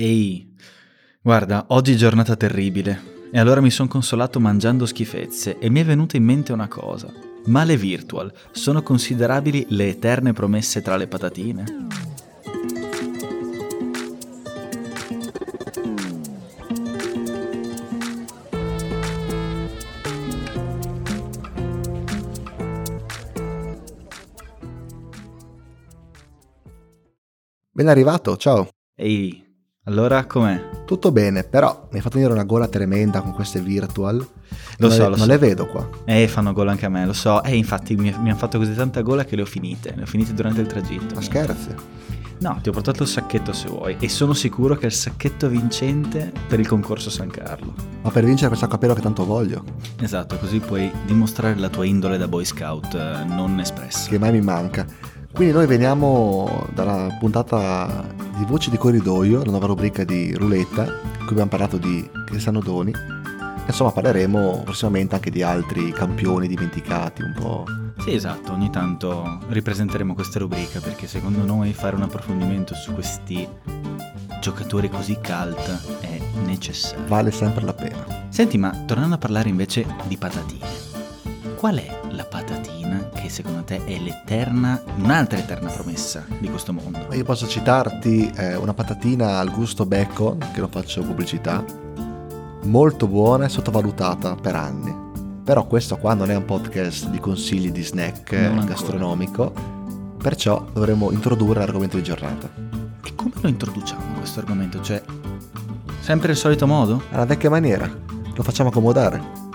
Ehi, guarda, oggi è giornata terribile. E allora mi sono consolato mangiando schifezze e mi è venuta in mente una cosa. Ma le virtual sono considerabili le eterne promesse tra le patatine? Ben arrivato, ciao. Ehi, allora com'è? Tutto bene, però mi hai fatto venire una gola tremenda con queste virtual. Lo non so, le, lo non so. le vedo qua. Eh, fanno gol anche a me, lo so. E infatti mi, mi hanno fatto così tanta gola che le ho finite. Le ho finite durante il tragitto. Ma scherzi. No, ti ho portato il sacchetto se vuoi. E sono sicuro che è il sacchetto vincente per il concorso San Carlo. Ma per vincere questo capello che tanto voglio, Esatto, così puoi dimostrare la tua indole da Boy Scout eh, non espressa. che mai mi manca. Quindi noi veniamo dalla puntata di Voci di Corridoio, la nuova rubrica di Ruletta, in cui abbiamo parlato di Cristiano Doni. Insomma, parleremo prossimamente anche di altri campioni dimenticati, un po'. Sì, esatto, ogni tanto ripresenteremo questa rubrica perché secondo noi fare un approfondimento su questi giocatori così cult è necessario. Vale sempre la pena. Senti, ma tornando a parlare invece di patatine, qual è la patatina che secondo te è l'eterna, un'altra eterna promessa di questo mondo? Io posso citarti eh, una patatina al gusto bacon, che non faccio pubblicità, molto buona e sottovalutata per anni. Però questo qua non è un podcast di consigli di snack eh, Non ancora. gastronomico, perciò dovremmo introdurre l'argomento di giornata. E come lo introduciamo questo argomento? Cioè, sempre il solito modo? Alla vecchia maniera, lo facciamo accomodare.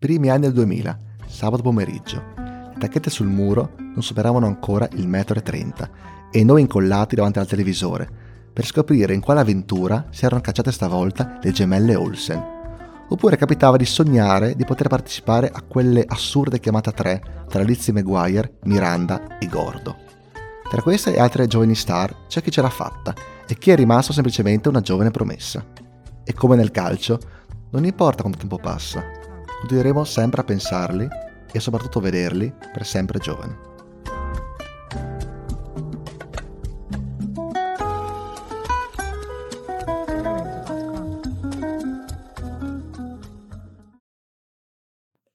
Primi anni del 2000, sabato pomeriggio. Le tacchette sul muro non superavano ancora il metro e trenta e noi incollati davanti al televisore per scoprire in quale avventura si erano cacciate stavolta le gemelle Olsen. Oppure capitava di sognare di poter partecipare a quelle assurde chiamate a tre tra Lizzie McGuire, Miranda e Gordo. Tra queste e altre giovani star c'è chi ce l'ha fatta e chi è rimasto semplicemente una giovane promessa. E come nel calcio, non importa quanto tempo passa, continueremo sempre a pensarli e soprattutto vederli per sempre giovani.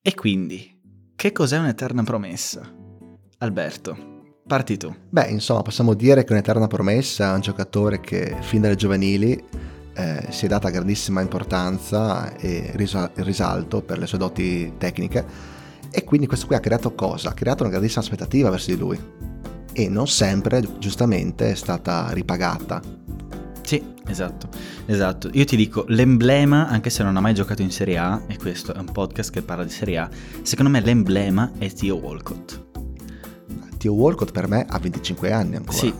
E quindi, che cos'è un'eterna promessa? Alberto, parti tu. Beh, insomma, possiamo dire che un'eterna promessa è un giocatore che fin dalle giovanili eh, si è data grandissima importanza e risa- risalto per le sue doti tecniche e quindi questo qui ha creato cosa? Ha creato una grandissima aspettativa verso di lui e non sempre, giustamente, è stata ripagata. Sì, esatto, esatto. Io ti dico, l'emblema, anche se non ha mai giocato in Serie A, e questo è un podcast che parla di Serie A, secondo me l'emblema è Theo Walcott. Tio Walcott per me ha 25 anni ancora. Sì,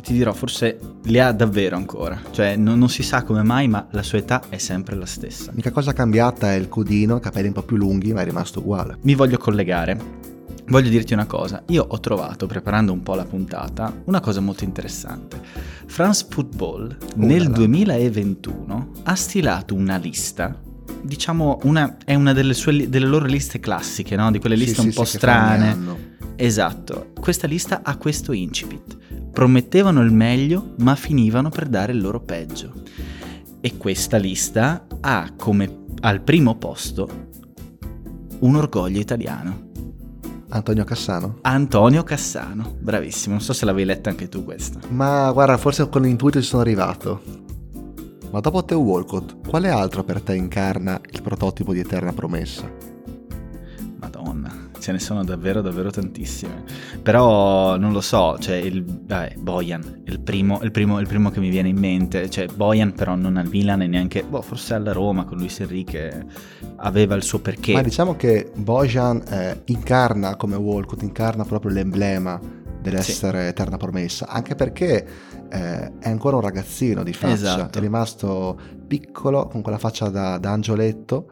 e ti dirò, forse li ha davvero ancora. Cioè, non, non si sa come mai, ma la sua età è sempre la stessa. L'unica cosa cambiata è il codino, capelli un po' più lunghi, ma è rimasto uguale. Mi voglio collegare. Voglio dirti una cosa, io ho trovato, preparando un po' la puntata, una cosa molto interessante. France Football nel là là. 2021 ha stilato una lista, diciamo, una, è una delle, sue, delle loro liste classiche, no? Di quelle liste Sì, un sì, po' sì, strane. Esatto, questa lista ha questo incipit. Promettevano il meglio, ma finivano per dare il loro peggio. E questa lista ha come al primo posto un orgoglio italiano. Antonio Cassano? Antonio Cassano, bravissimo, non so se l'avevi letta anche tu questa. Ma guarda, forse con l'intuito ci sono arrivato. Ma dopo Teo Walcott, quale altro per te incarna il prototipo di Eterna Promessa? Madonna, ce ne sono davvero davvero tantissime. Però non lo so, cioè il vabbè, Bojan, è il primo, il, primo, il primo che mi viene in mente, cioè Bojan però non al Milan e neanche, boh, forse alla Roma con Luis Enrique aveva il suo perché. Ma diciamo che Bojan eh, incarna come Walcott, incarna proprio l'emblema dell'essere Eterna Promessa, anche perché eh, è ancora un ragazzino di faccia, Esatto. è rimasto piccolo con quella faccia da, da angioletto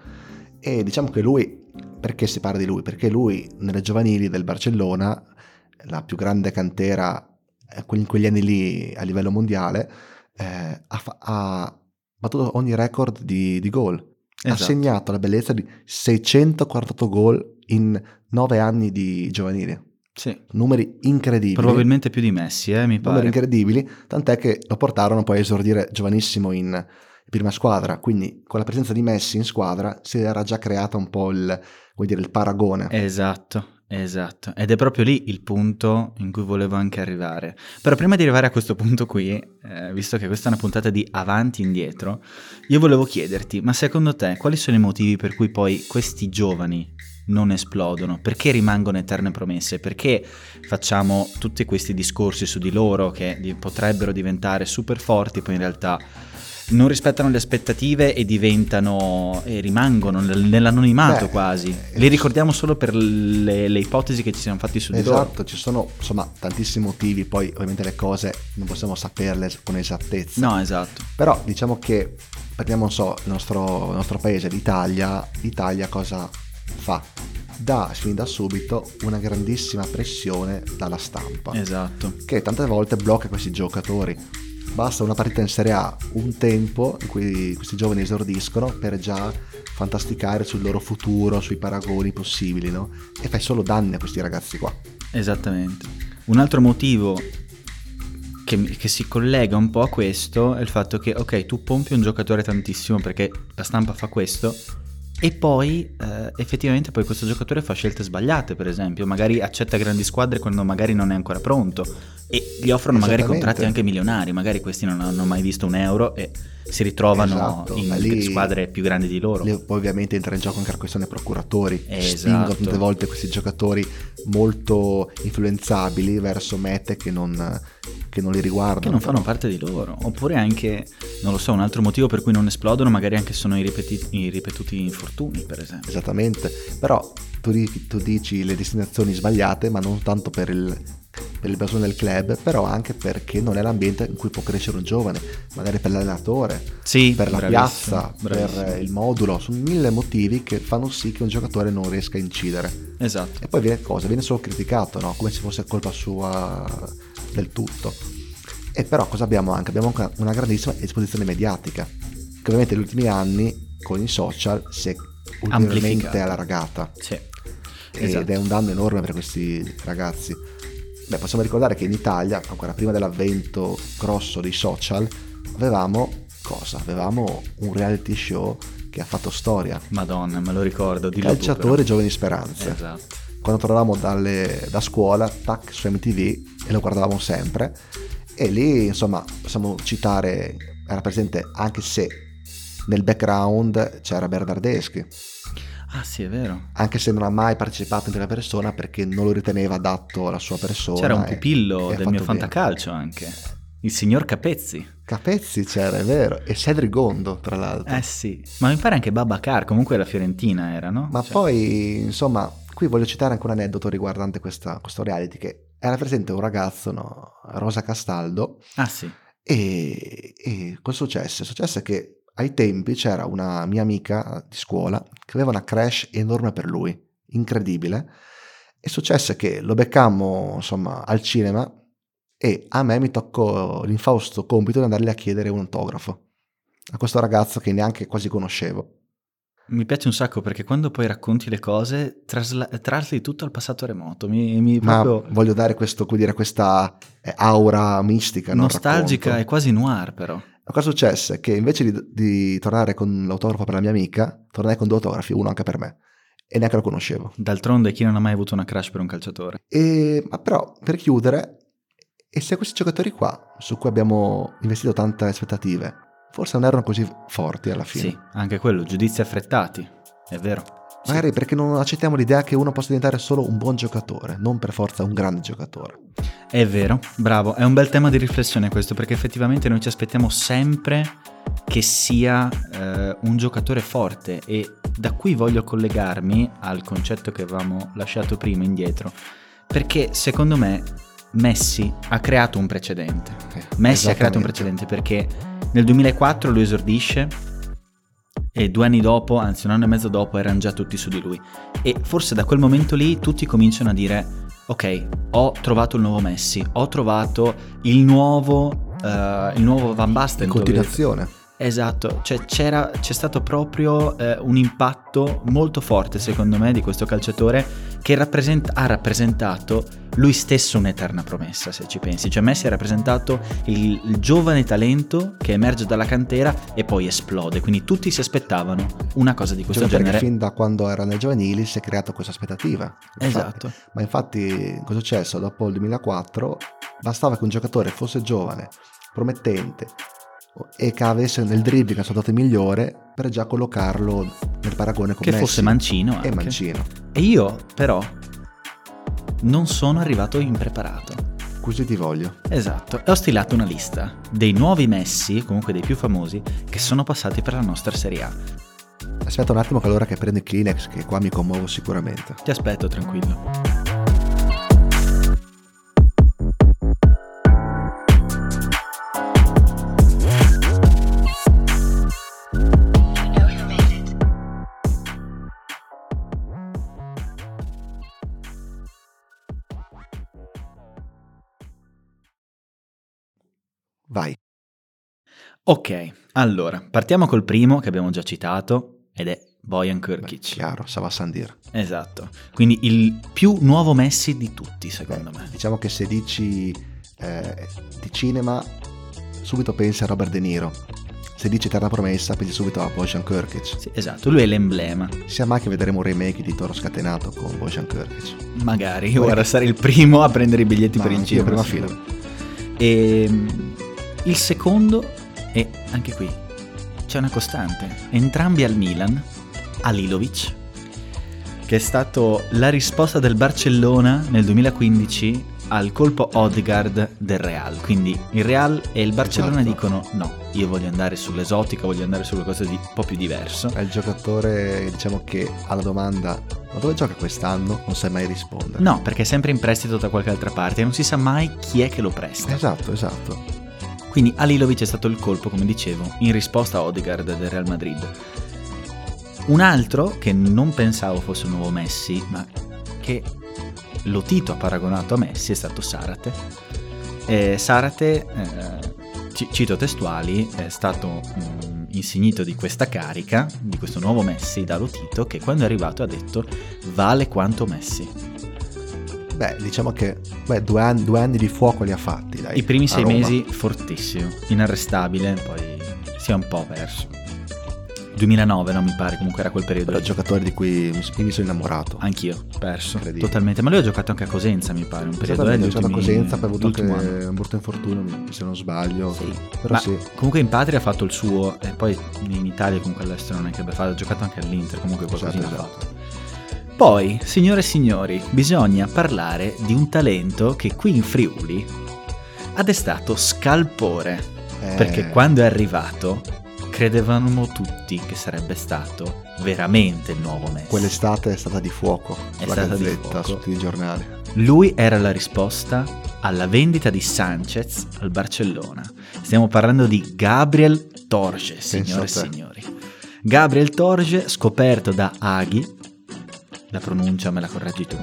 e diciamo che lui, perché si parla di lui? Perché lui nelle giovanili del Barcellona, la più grande cantera eh, in quegli anni lì a livello mondiale, eh, ha, ha battuto ogni record di, di gol. Ha Esatto. segnato la bellezza di 648 gol in 9 anni di giovanili. Sì. Numeri incredibili. Probabilmente più di Messi, eh, mi numeri pare. incredibili, tant'è che lo portarono poi a esordire giovanissimo in prima squadra, quindi con la presenza di Messi in squadra si era già creata un po' il, dire, il paragone. Esatto, esatto. Ed è proprio lì il punto in cui volevo anche arrivare. Però prima di arrivare a questo punto qui, eh, visto che questa è una puntata di avanti e indietro, io volevo chiederti, ma secondo te quali sono i motivi per cui poi questi giovani non esplodono? Perché rimangono eterne promesse? Perché facciamo tutti questi discorsi su di loro che potrebbero diventare super forti, poi in realtà non rispettano le aspettative e diventano e rimangono nel- nell'anonimato Beh, quasi. eh, Li ricordiamo solo per le, le ipotesi che ci siamo fatti su di loro. Esatto, ci sono insomma tantissimi motivi, poi ovviamente le cose non possiamo saperle con esattezza. No, esatto. Però diciamo che prendiamo, non so, il nostro, il nostro paese, l'Italia, l'Italia cosa fa? Dà fin da subito una grandissima pressione dalla stampa, Esatto. che tante volte blocca questi giocatori. Basta una partita in Serie A, un tempo in cui questi giovani esordiscono per già fantasticare sul loro futuro, sui paragoni possibili, no? E fai solo danni a questi ragazzi qua. Esattamente. Un altro motivo che, che si collega un po' a questo è il fatto che, ok, tu pompi un giocatore tantissimo perché la stampa fa questo, e poi eh, effettivamente poi questo giocatore fa scelte sbagliate, per esempio, magari accetta grandi squadre quando magari non è ancora pronto. E gli offrono magari contratti anche milionari, magari questi non hanno mai visto un euro e si ritrovano Esatto, in lì- squadre più grandi di loro. Lì poi ovviamente entra in gioco anche la questione procuratori, Esatto. spingono tante volte questi giocatori molto influenzabili verso mete che non, che non li riguardano. che non fanno parte di loro. Oppure anche, non lo so, un altro motivo per cui non esplodono magari anche sono i, ripeti- i ripetuti infortuni, per esempio. Esattamente, però tu, tu dici le destinazioni sbagliate, ma non tanto per il, per il blasone del club, però anche perché non è l'ambiente in cui può crescere un giovane, magari per l'allenatore, Sì, per la piazza, bravissimo. per il modulo, sono mille motivi che fanno sì che un giocatore non riesca a incidere. Esatto. E poi viene cosa? Viene solo criticato, no? Come se fosse colpa sua del tutto. E però cosa abbiamo anche? Abbiamo anche una grandissima esposizione mediatica, che ovviamente negli ultimi anni con i social si è ulteriormente allargata Sì. ed Esatto. è un danno enorme per questi ragazzi. Beh, possiamo ricordare che in Italia, ancora prima dell'avvento grosso dei social, avevamo cosa? Avevamo un reality show che ha fatto storia. Madonna, me lo ricordo. Dillo tu, Calciatori giovani speranze Esatto. quando tornavamo dalle- da scuola, tac, su MTV e lo guardavamo sempre. E lì, insomma, possiamo citare, era presente anche se nel background c'era Bernardeschi, Ah sì, è vero. anche se non ha mai partecipato in prima persona perché non lo riteneva adatto alla sua persona. C'era un e- pupillo e del mio fatto bene. fantacalcio anche. Il signor Capezzi. Capezzi c'era, è vero, e Cedric Gondo, tra l'altro. Eh sì. Ma mi pare anche Babacar, comunque la Fiorentina era, no? Ma Cioè- poi, insomma, qui voglio citare anche un aneddoto riguardante questa- questo reality che era presente un ragazzo, no, Rosa Castaldo, Ah sì. E, e cosa? È successo che ai tempi c'era una mia amica di scuola che aveva una crash enorme per lui, incredibile. È successo che lo beccammo, insomma, al cinema e a me mi toccò l'infausto compito di andargli a chiedere un autografo a questo ragazzo che neanche quasi conoscevo. Mi piace un sacco perché quando poi racconti le cose trasla- trasli tutto al passato remoto. Mi, mi Ma proprio voglio dare questo, dire, questa eh, aura mistica. no, al nostalgica e quasi noir però. Cosa successe? Che invece di, di tornare con l'autografo per la mia amica, tornai con due autografi, uno anche per me. E neanche lo conoscevo. D'altronde chi non ha mai avuto una crush per un calciatore? E, ma però, per chiudere, e se questi giocatori qua, su cui abbiamo investito tante aspettative, forse non erano così forti alla fine. Sì, anche quello, giudizi affrettati, è vero. Magari perché non accettiamo l'idea che uno possa diventare solo un buon giocatore, non per forza un grande giocatore. È vero, bravo, è un bel tema di riflessione questo, perché effettivamente noi ci aspettiamo sempre che sia eh, un giocatore forte. E da qui voglio collegarmi al concetto che avevamo lasciato prima indietro, perché secondo me Messi ha creato un precedente. Messi ha creato un precedente perché nel 2004 lui esordisce e due anni dopo, anzi un anno e mezzo dopo, erano già tutti su di lui. E forse da quel momento lì tutti cominciano a dire, ok, ho trovato il nuovo Messi, ho trovato il nuovo, eh, il nuovo Van Basten. In dove- continuazione. Esatto, cioè c'era, c'è stato proprio eh, un impatto molto forte secondo me di questo calciatore che rappresenta- ha rappresentato lui stesso un'eterna promessa se ci pensi, cioè Messi ha rappresentato il, il, giovane talento che emerge dalla cantera e poi esplode, quindi tutti si aspettavano una cosa di questo cioè, genere. Fin da quando erano giovanili si è creata questa aspettativa. Esatto. Infatti, ma infatti cosa è successo? Dopo il 2004 bastava che un giocatore fosse giovane, promettente, e che avesse nel dribbling una sua dote migliore per già collocarlo nel paragone con che Messi. fosse mancino anche. e mancino. E io però non sono arrivato impreparato. Così ti voglio. Esatto. E ho stilato una lista dei nuovi Messi comunque dei più famosi che sono passati per la nostra Serie A. Aspetta un attimo che allora che prendo il Kleenex che qua mi commuovo sicuramente. Ti aspetto tranquillo Vai. Ok, allora, partiamo col primo che abbiamo già citato ed è Bojan Krkic. chiaro, Sava Sandir. Esatto, quindi il più nuovo Messi di tutti secondo Beh, me. Diciamo che se dici eh, di cinema, subito pensi a Robert De Niro. Se dici Terra Promessa, pensi subito a Bojan Krkic. Sì, esatto, lui è l'emblema. Sia mai che vedremo un remake di Toro Scatenato con Bojan Krkic. Magari, ora sarei il primo a prendere i biglietti Ma per anch'io, giro. prima fila. E ehm, il secondo, e anche qui c'è una costante, entrambi al Milan, Alilovic, che è stato la risposta del Barcellona nel 2015 al colpo Odegaard del Real. Quindi il Real e il Barcellona Esatto. dicono no, io voglio andare sull'esotica, voglio andare su qualcosa di un po' più diverso. È il giocatore, diciamo che alla domanda ma dove gioca quest'anno? Non sai mai rispondere. No, perché è sempre in prestito da qualche altra parte e non si sa mai chi è che lo presta. Esatto, esatto. Quindi Alilovic è stato il colpo, come dicevo, in risposta a Odegaard del Real Madrid. Un altro che non pensavo fosse un nuovo Messi, ma che lo Tito ha paragonato a Messi, è stato Sarate. E Sarate, eh, ci- cito testuali, è stato mm, insignito di questa carica, di questo nuovo Messi da Lotito, che quando è arrivato ha detto vale quanto Messi. Beh, diciamo che beh, due, anni, due anni di fuoco li ha fatti. Dai, I primi sei Roma. mesi fortissimo, inarrestabile, poi si è un po' perso. 2009, no, mi pare, comunque era quel periodo. Però giocatore di cui mi, mi sono innamorato. Anch'io, perso, totalmente. Ma lui ha giocato anche a Cosenza, mi pare, un periodo eh, ha giocato a Cosenza, poi ha avuto anche anno. un brutto infortunio, se non sbaglio. Sì. Però Ma sì. comunque in patria ha fatto il suo, e poi in Italia comunque all'estero non è che abbia fatto, ha giocato anche all'Inter, comunque qualcosina Esatto, esatto. Poi, signore e signori, bisogna parlare di un talento che qui in Friuli ha destato scalpore. Eh, Perché quando è arrivato credevamo tutti che sarebbe stato veramente il nuovo Messi. Quell'estate è stata di fuoco. È Sulla stata gazzetta, su tutti i giornali. Lui era la risposta alla vendita di Sanchez al Barcellona. Stiamo parlando di Gabriel Torge, signore e signori. Gabriel Torge, scoperto da Aghi, la pronuncia me la correggi tu,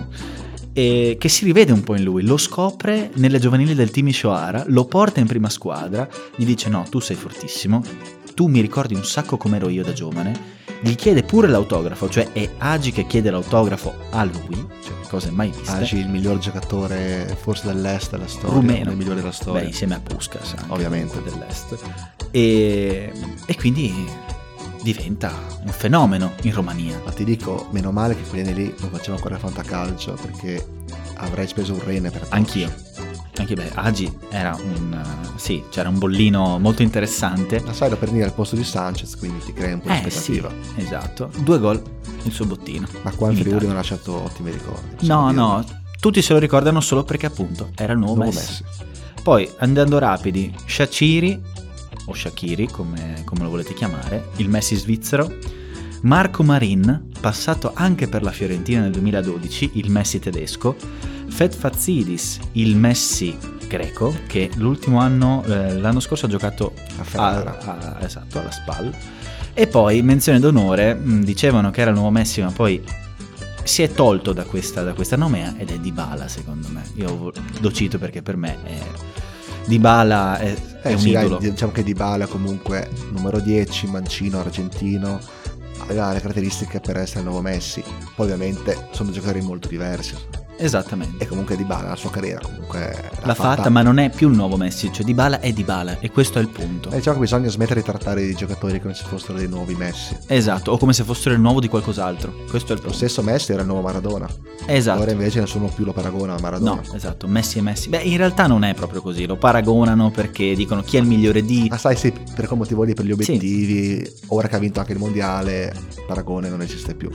e che si rivede un po' in lui, lo scopre nelle giovanili del team Shoara, lo porta in prima squadra, gli dice no, tu sei fortissimo, tu mi ricordi un sacco come ero io da giovane, gli chiede pure l'autografo, cioè è Agi che chiede l'autografo a lui, cioè cose mai viste. Agi il miglior giocatore forse dell'est della storia. Rumeno. uno dei migliori della storia. Beh, insieme a Puskas, Ovviamente. dell'est. E, e quindi diventa un fenomeno in Romania. Ma ti dico, meno male che quelli anni lì non facevano ancora fantacalcio perché avrei speso un rene per Torres. Anch'io. Anche beh, Agi era un... eh, sì, c'era un bollino molto interessante. Ma sai, lo prendi al posto di Sanchez, quindi ti crea un po' di Eh sì, aspettativa. esatto. Due gol, il suo bottino. Ma qua in Friuli mi ha lasciato ottimi ricordi. No, dirlo. no, tutti se lo ricordano solo perché appunto era il nuovo, Nuovo Messi. Messi. Poi andando rapidi, Shachiri, o Shakiri come, come lo volete chiamare, il Messi svizzero, Marco Marin, passato anche per la Fiorentina nel 2012, il Messi tedesco, Fed Fazidis, il Messi greco, che l'ultimo anno, eh, l'anno scorso ha giocato A a- a- esatto, alla SPAL. E poi, menzione d'onore, mh, dicevano che era il nuovo Messi, ma poi si è tolto da questa, da questa nomea ed è Dybala secondo me. Io lo cito perché per me è Di Bala è, è un sì, dai, idolo. diciamo che Dybala comunque numero 10, mancino, argentino, aveva le caratteristiche per essere il nuovo Messi. Poi ovviamente sono giocatori molto diversi. Esattamente. E comunque Dybala, la sua carriera comunque L'ha fatta, ma non è più il nuovo Messi, cioè Di Bala è Di Bala e questo è il punto. Eh, diciamo che bisogna smettere di trattare i giocatori come se fossero dei nuovi Messi. Esatto, o come se fossero il nuovo di qualcos'altro. Questo è il Lo punto. stesso Messi era il nuovo Maradona. Esatto. Ora invece nessuno più lo paragona a Maradona. No, esatto, Messi e Messi. Beh, in realtà non è proprio così, lo paragonano perché dicono chi è il migliore di... Ah, sai, sì, per quel motivo lì, per gli obiettivi, ora che ha vinto anche il mondiale, paragone non esiste più.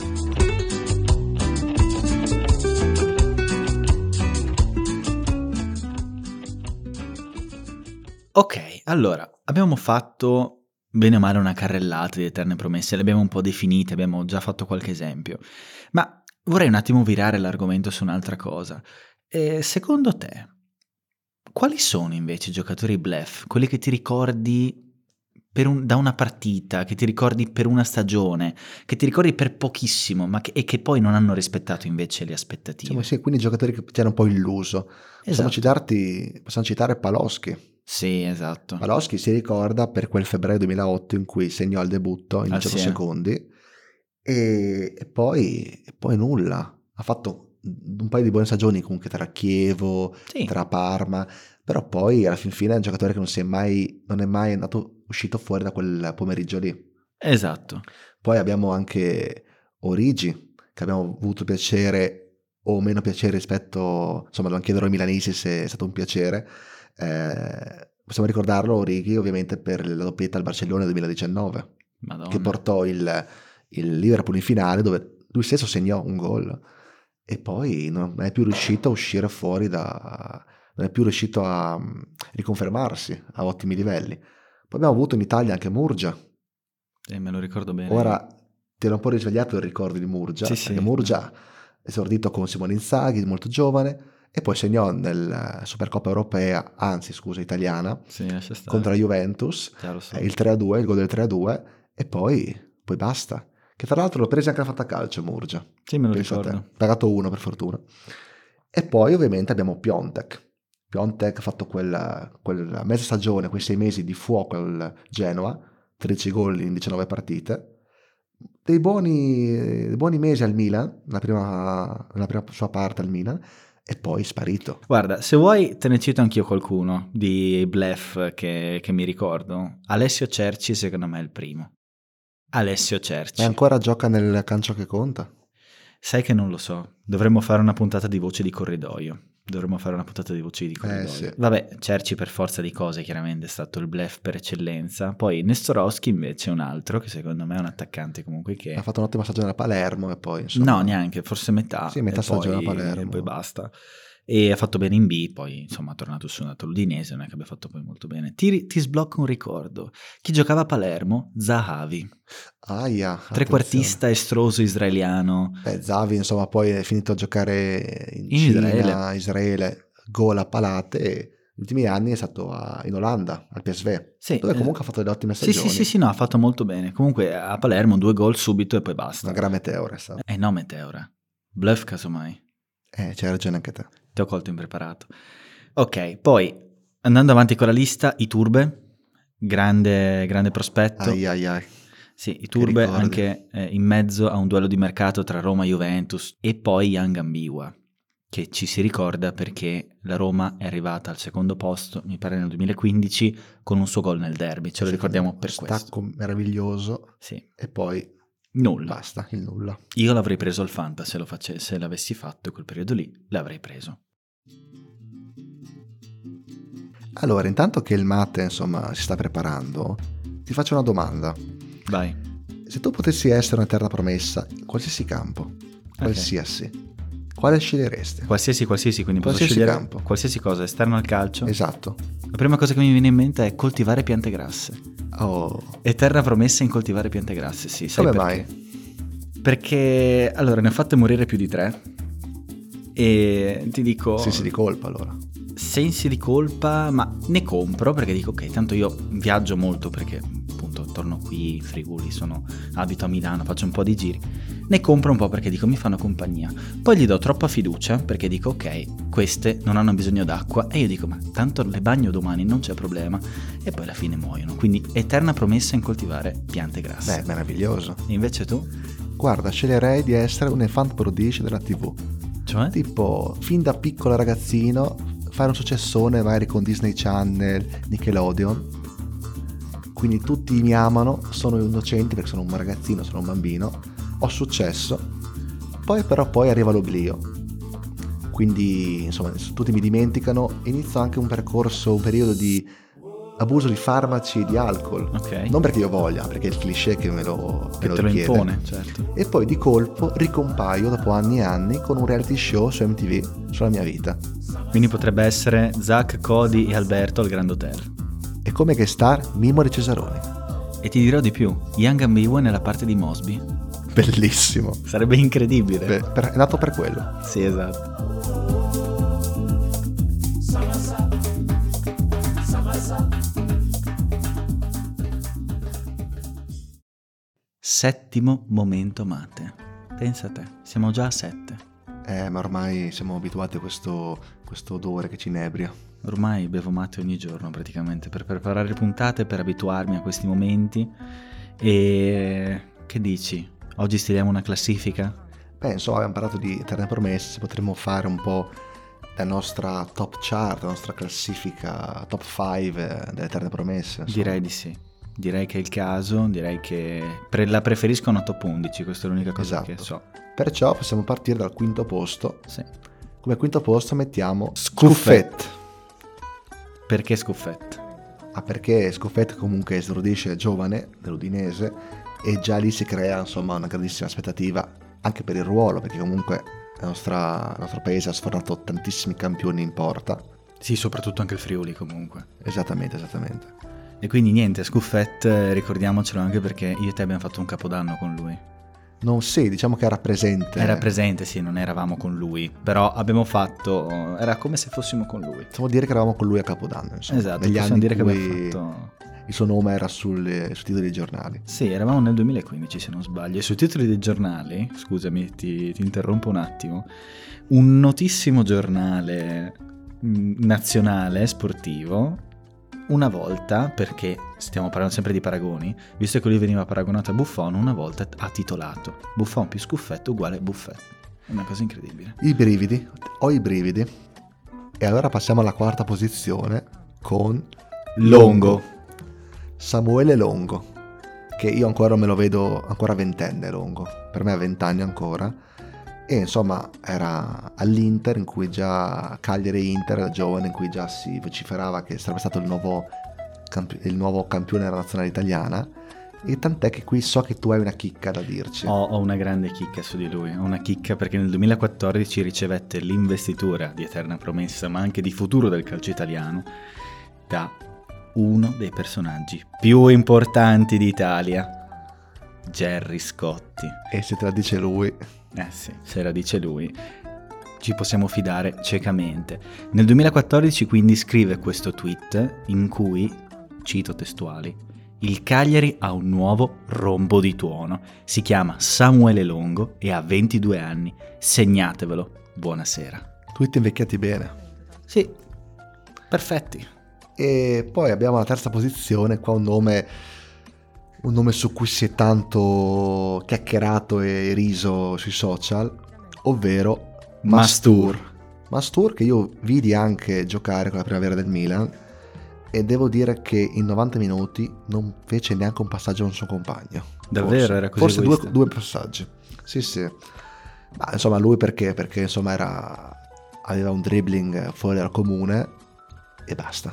Ok, allora, abbiamo fatto bene o male una carrellata di eterne promesse, le abbiamo un po' definite, abbiamo già fatto qualche esempio, ma vorrei un attimo virare l'argomento su un'altra cosa. Eh, secondo te, quali sono invece i giocatori bluff, quelli che ti ricordi per un- da una partita, che ti ricordi per una stagione, che ti ricordi per pochissimo, ma che- e che poi non hanno rispettato invece le aspettative? Diciamo, sì, quindi giocatori che ti hanno un po' illuso. Possiamo, Esatto. citarti, possiamo citare Paloschi. Sì, esatto. Paloschi si ricorda per quel febbraio 2008 in cui segnò il debutto in 18 Siena. secondi e, e poi, e poi nulla. Ha fatto un paio di buone stagioni comunque tra Chievo, Sì. tra Parma, però poi alla fin fine è un giocatore che non, si è mai, non è mai andato, uscito fuori da quel pomeriggio lì. Esatto. Poi abbiamo anche Origi, che abbiamo avuto piacere o meno piacere rispetto, insomma, lo chiederò ai milanesi se è stato un piacere. Eh, possiamo ricordarlo, Origi, ovviamente per la doppietta al Barcellona 2019, Madonna. che portò il, il Liverpool in finale dove lui stesso segnò un gol e poi non è più riuscito a uscire fuori da... non è più riuscito a mm, riconfermarsi a ottimi livelli. Poi abbiamo avuto in Italia anche Murgia, Eh, me lo ricordo bene. Ora ti ero un po' risvegliato il ricordo di Murgia, Sì, sì. Murgia esordito con Simone Inzaghi, molto giovane, e poi segnò nel Supercoppa europea, anzi scusa, italiana, Sì, contro la Juventus, Chiaro, eh, il 3-2, il gol del 3-2, e poi, poi basta. Che tra l'altro l'ho presa anche a fatta calcio Murgia, Sì, me lo te. ricordo. pagato uno per fortuna. E poi ovviamente abbiamo Piontek. Piontek ha fatto quella, quella mezza stagione, quei sei mesi di fuoco al Genoa, 13 gol in 19 partite. Dei buoni, dei buoni mesi al Milan, la prima, la prima sua parte al Milan, e poi sparito. Guarda, se vuoi te ne cito anch'io qualcuno di bluff che, che mi ricordo. Alessio Cerci secondo me è il primo. Alessio Cerci. E ancora gioca nel calcio che conta? Sai che non lo so. Dovremmo fare una puntata di voce di corridoio. Dovremmo fare una puntata di voci di corridoio. Eh, sì. Vabbè, Cerci per forza di cose chiaramente è stato il bluff per eccellenza. Poi Nestorowski invece è un altro che secondo me è un attaccante comunque che... Ha fatto un'ottima stagione a Palermo e poi insomma... No, neanche, forse metà. Sì, metà stagione poi- a Palermo. E poi basta. E ha fatto bene in B, poi insomma è tornato su un l'Udinese, non è che abbia fatto poi molto bene. Ti, ti sblocca un ricordo. Chi giocava a Palermo? Zahavi, Aia, attenzione. trequartista estroso israeliano. Beh, Zavi insomma poi è finito a giocare in, In Cina, Israele. Israele, gol a palate e negli ultimi anni è stato a- in Olanda, al PSV, Sì, dove eh, comunque ha fatto delle ottime Sì, stagioni. sì, sì, sì, no, ha fatto molto bene. Comunque a Palermo due gol subito e poi basta. Una gran meteora è stata. Eh no, Meteora. Bluff casomai. Eh, c'hai ragione anche te. Ti ho colto impreparato. Ok, poi andando avanti con la lista, Iturbe, grande, grande prospetto. Ai ai ai. Sì, Iturbe ricordi. anche eh, in mezzo a un duello di mercato tra Roma e Juventus e poi Young Ambiwa, che ci si ricorda perché la Roma è arrivata al secondo posto, mi pare nel 2015, con un suo gol nel derby, ce lo ricordiamo per questo. Stacco meraviglioso Sì, e poi nulla. basta, il nulla. Io l'avrei preso al Fanta se, lo face- se l'avessi fatto quel periodo lì, l'avrei preso. Allora, intanto che il mate insomma si sta preparando, ti faccio una domanda. Vai. Se tu potessi essere un'eterna promessa in qualsiasi campo, qualsiasi, quale sceglieresti? Qualsiasi, qualsiasi, quindi posso Qualsiasi scegliere campo. qualsiasi cosa esterno al calcio. Esatto. La prima cosa che mi viene in mente è coltivare piante grasse. Oh, Eterna promessa in coltivare piante grasse, sì. Sai come perché? mai? Perché allora ne ho fatte morire più di tre. E ti dico. Sensi di colpa allora. sensi di colpa, ma ne compro perché dico ok, tanto io viaggio molto perché torno qui in Friuli, sono, abito a Milano, faccio un po' di giri. Ne compro un po' perché dico mi fanno compagnia. Poi gli do troppa fiducia perché dico ok, queste non hanno bisogno d'acqua e io dico ma tanto le bagno domani, non c'è problema. E poi alla fine muoiono. Quindi eterna promessa in coltivare piante grasse. Beh, meraviglioso. E invece tu? Guarda, sceglierei di essere un enfant prodige della TV. Cioè? Tipo, fin da piccolo ragazzino, fare un successone magari con Disney Channel, Nickelodeon. Quindi tutti mi amano, sono innocenti perché sono un ragazzino, sono un bambino. Ho successo. Poi però poi arriva l'oblio. Quindi, insomma, tutti mi dimenticano. Inizio anche un percorso, un periodo di abuso di farmaci e di alcol. Ok. Non perché io voglia, perché è il cliché che me lo, che me te lo impone, certo. E poi di colpo ricompaio dopo anni e anni con un reality show su MTV sulla mia vita. Quindi potrebbe essere Zach, Cody e Alberto al Grand Hotel. E come che star Mimo di Cesaroni. E ti dirò di più, Young Ambiwa nella parte di Mosby. Bellissimo. Sarebbe incredibile. Beh, per- è nato per quello. Sì, esatto. Settimo momento mate. Pensa a te, siamo già a sette. Eh, ma ormai siamo abituati a questo, questo odore che ci inebria. Ormai bevo mate ogni giorno praticamente per preparare puntate, per abituarmi a questi momenti. E che dici? Oggi stiliamo una classifica? Beh, insomma, abbiamo parlato di Eterne Promesse, potremmo fare un po' la nostra top chart, la nostra classifica top 5 delle Eterne Promesse. insomma. Direi di sì. Direi che è il caso, direi che pre- la preferisco a una top 11, questa è l'unica cosa Esatto. che so. Perciò possiamo partire dal quinto posto. Sì. Come quinto posto mettiamo Scuffet. Scuffet. Perché Scuffet? Ah, perché Scuffet comunque esordisce giovane dell'Udinese e già lì si crea insomma una grandissima aspettativa anche per il ruolo, perché comunque nostra- il nostro paese ha sfornato tantissimi campioni in porta. Sì, soprattutto anche il Friuli comunque. Esattamente, esattamente. E quindi niente, Scuffet, ricordiamocelo anche perché io e te abbiamo fatto un capodanno con lui. Non sì, diciamo che era presente. Era presente, sì, non eravamo con lui, però abbiamo fatto, era come se fossimo con lui. Possiamo dire che eravamo con lui a Capodanno, insomma. Esatto, negli possiamo dire che abbiamo fatto... il suo nome era sulle- sui titoli dei giornali. Sì, eravamo nel 2015 se non sbaglio. E sui titoli dei giornali, scusami, ti, ti interrompo un attimo, un notissimo giornale mh, nazionale sportivo, una volta, perché stiamo parlando sempre di paragoni, visto che lui veniva paragonato a Buffon, una volta ha titolato Buffon più scuffetto uguale buffetto. È una cosa incredibile. I brividi, ho i brividi. E allora passiamo alla quarta posizione con Longo. Samuele Longo, che io ancora me lo vedo ancora ventenne Longo, per me ha vent'anni ancora, e insomma era all'Inter in cui già Cagliari-Inter da giovane in cui già si vociferava che sarebbe stato il nuovo, campi- il nuovo campione della nazionale italiana, e tant'è che qui so che tu hai una chicca da dirci. Ho, ho una grande chicca su di lui, ho una chicca perché nel 2014 ricevette l'investitura di eterna promessa, ma anche di futuro del calcio italiano, da uno dei personaggi più importanti d'Italia, Gerry Scotti. E se te la dice lui, Eh sì, se la dice lui, ci possiamo fidare ciecamente. Nel 2014 quindi scrive questo tweet in cui, cito testuali, il Cagliari ha un nuovo rombo di tuono, si chiama Samuele Longo e ha 22 anni, segnatevelo, buonasera. tweet invecchiati bene. Sì, perfetti. E poi abbiamo la terza posizione, qua un nome, un nome su cui si è tanto chiacchierato e riso sui social, ovvero Mastur. Mastur che io vidi anche giocare con la primavera del Milan e devo dire che in 90 minuti non fece neanche un passaggio un suo compagno. Davvero? Forse. Era così Forse due, due passaggi. Sì, sì. Ma insomma lui perché? Perché insomma era, aveva un dribbling fuori dal comune e basta.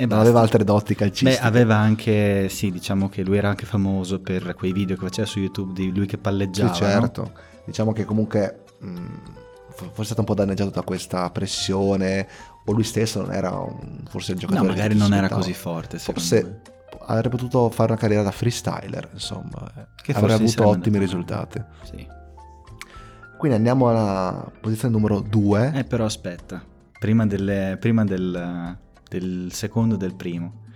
E non aveva altre doti calcistiche. Beh, aveva anche, sì, diciamo che lui era anche famoso per quei video che faceva su YouTube di lui che Sì, palleggiava. no? certo. Diciamo che comunque mh, fo- forse è stato un po' danneggiato da questa pressione o lui stesso non era un- forse il giocatore No, magari non era così forte. secondo me. Forse avrebbe potuto fare una carriera da freestyler, insomma. eh. Che avrebbe forse avuto ottimi risultati. Sì. Quindi andiamo alla posizione numero 2. Eh, però aspetta, prima, delle- prima del, del secondo e del primo.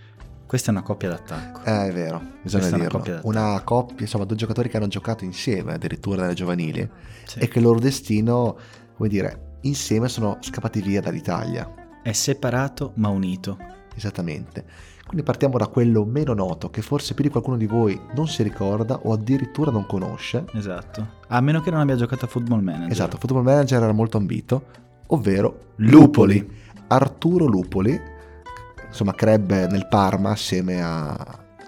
Questa è una coppia d'attacco. Eh, è vero, bisogna Questa è una dirlo. coppia Una coppia, insomma, due giocatori che hanno giocato insieme addirittura nelle giovanili Sì. e che il loro destino, come dire, insieme sono scappati via dall'Italia. È separato ma unito. Esattamente. Quindi partiamo da quello meno noto che forse più di qualcuno di voi non si ricorda o addirittura non conosce. Esatto. A meno che non abbia giocato a Football Manager. Esatto, Football Manager era molto ambito, ovvero Lupoli. Arturo Lupoli, insomma, crebbe nel Parma assieme a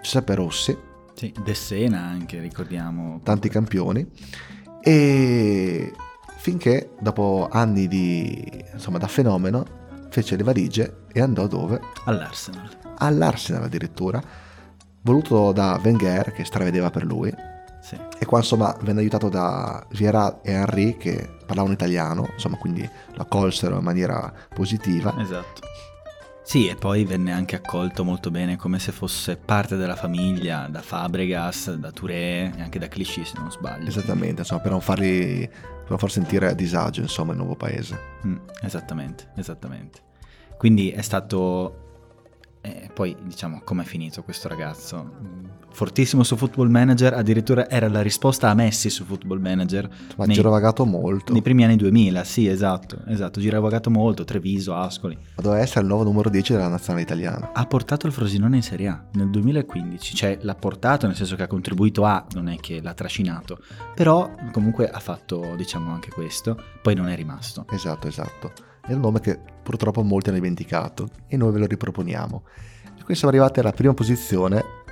Giuseppe Rossi, Sì, De Sena anche, ricordiamo. tanti campioni, e finché dopo anni di, insomma, da fenomeno fece le valigie e andò dove? All'Arsenal. All'Arsenal addirittura, voluto da Wenger che stravedeva per lui, Sì. e qua insomma venne aiutato da Vieira e Henry che parlavano italiano, insomma quindi lo accolsero in maniera positiva. Esatto. Sì, e poi venne anche accolto molto bene come se fosse parte della famiglia, da Fabregas, da Touré e anche da Clichy se non sbaglio. Esattamente, insomma per non farli, per non far sentire a disagio insomma il nuovo paese. Mm, esattamente, esattamente. Quindi è stato... eh, poi diciamo com'è finito questo ragazzo. Fortissimo su Football Manager, addirittura era la risposta a Messi su Football Manager. Ma nei- girovagato molto, Nei primi anni 2000, sì, esatto, esatto, giravagato molto, Treviso, Ascoli. ma doveva essere il nuovo numero 10 della nazionale italiana. Ha portato il Frosinone in Serie A nel 2015, cioè l'ha portato nel senso che ha contribuito a, non è che l'ha trascinato, però comunque ha fatto diciamo anche questo, poi non è rimasto. Esatto, esatto. È un nome che purtroppo molti hanno dimenticato e noi ve lo riproponiamo. E qui siamo arrivati alla prima posizione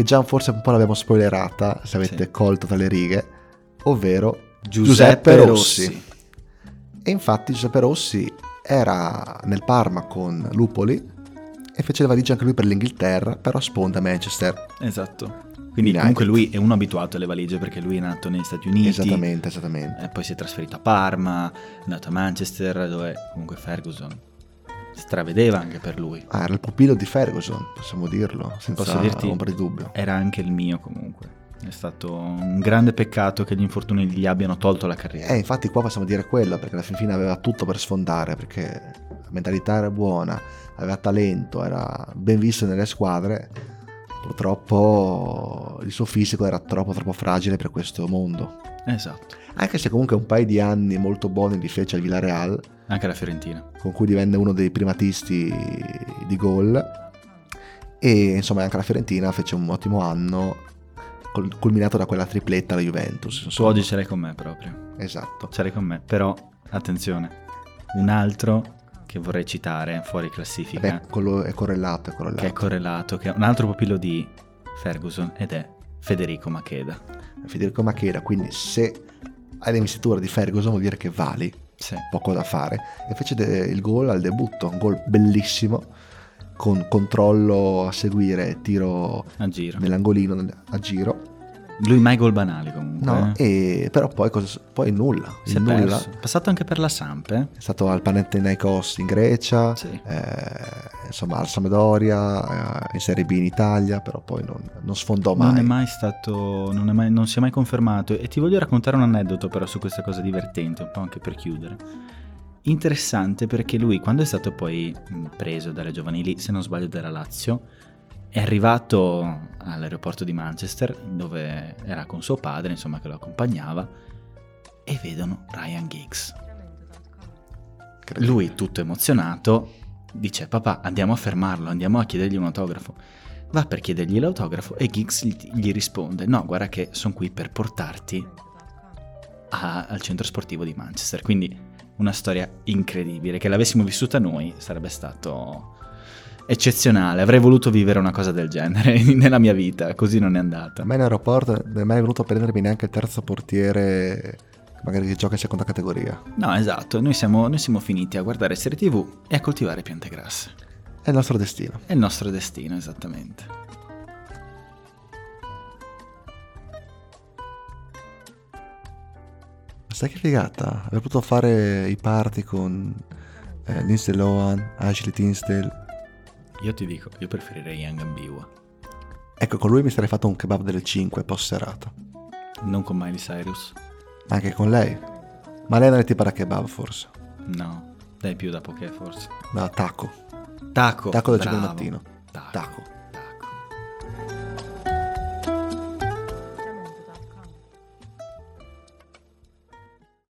che già forse un po' l'abbiamo spoilerata se avete Sì. colto tra le righe, ovvero Giuseppe Rossi. E infatti Giuseppe Rossi era nel Parma con Lupoli e fece le valigie anche lui per l'Inghilterra, però sponda Manchester. Esatto. Quindi United. comunque lui è uno abituato alle valigie perché lui è nato negli Stati Uniti. Esattamente, esattamente. E poi si è trasferito a Parma, è andato a Manchester dove comunque Ferguson stravedeva anche per lui. Ah, era il pupillo di Ferguson, possiamo dirlo, senza Posso dirti- ombra di dubbio. Era anche il mio comunque. È stato un grande peccato che gli infortuni gli abbiano tolto la carriera. Eh, infatti qua possiamo dire quello, perché alla fin fine aveva tutto per sfondare, perché la mentalità era buona, aveva talento, era ben visto nelle squadre. Purtroppo il suo fisico era troppo troppo fragile per questo mondo. Esatto. Anche se comunque un paio di anni molto buoni li fece al Villarreal, Anche la Fiorentina. con cui divenne uno dei primatisti di gol. E insomma anche la Fiorentina fece un ottimo anno, culminato da quella tripletta alla Juventus. Tu insomma. oggi ce l'hai con me proprio. Esatto. Ce l'hai con me. Però, attenzione, un altro che vorrei citare fuori classifica, Beh, quello è correlato, è correlato. che è correlato, che è un altro pupillo di Ferguson ed è Federico Macheda. Federico Macheda, quindi se hai l'investitura di Ferguson vuol dire che vali, Sì. poco da fare. E fece de- il gol al debutto, un gol bellissimo, con controllo a seguire, tiro A nell'angolino nel- a giro. Lui mai gol banali comunque. No, eh. e però poi, cosa- poi nulla. Si è nulla. perso. Passato anche per la Samp, eh? È stato al Panathinaikos in Grecia, Sì. eh, insomma al Sampdoria, eh, in Serie B in Italia, però poi non, non sfondò mai. Non è mai stato, non, è mai- non si è mai confermato. E ti voglio raccontare un aneddoto però su questa cosa divertente, un po' anche per chiudere. Interessante perché lui, quando è stato poi mh, preso dalle giovanili, se non sbaglio dalla Lazio, è arrivato all'aeroporto di Manchester, dove era con suo padre, insomma, che lo accompagnava, e vedono Ryan Giggs. Lui, tutto emozionato, dice: Papà, andiamo a fermarlo, andiamo a chiedergli un autografo. Va per chiedergli l'autografo e Giggs gli risponde: No, guarda che sono qui per portarti a- al centro sportivo di Manchester. Quindi una storia incredibile. Che l'avessimo vissuta noi sarebbe stato eccezionale. Avrei voluto vivere una cosa del genere nella mia vita, così non è andata. A me in aeroporto non è mai venuto a prendermi neanche il terzo portiere, magari che gioca in seconda categoria. No, esatto, noi siamo, noi siamo finiti a guardare serie TV e a coltivare piante grasse. È il nostro destino. È il nostro destino, esattamente. Sai che figata? Aver potuto fare i party con eh, Lindsay Lohan, Ashley Tinsdale. Io ti dico, io preferirei Young Ambiwa. Ecco, con lui mi sarei fatto un kebab delle 5 post serata. Non con Miley Cyrus. Anche con lei. Ma lei non è tipo da kebab, forse. No, dai più da poche forse. Da taco. Taco. Taco del 5 del mattino. Taco. Taco.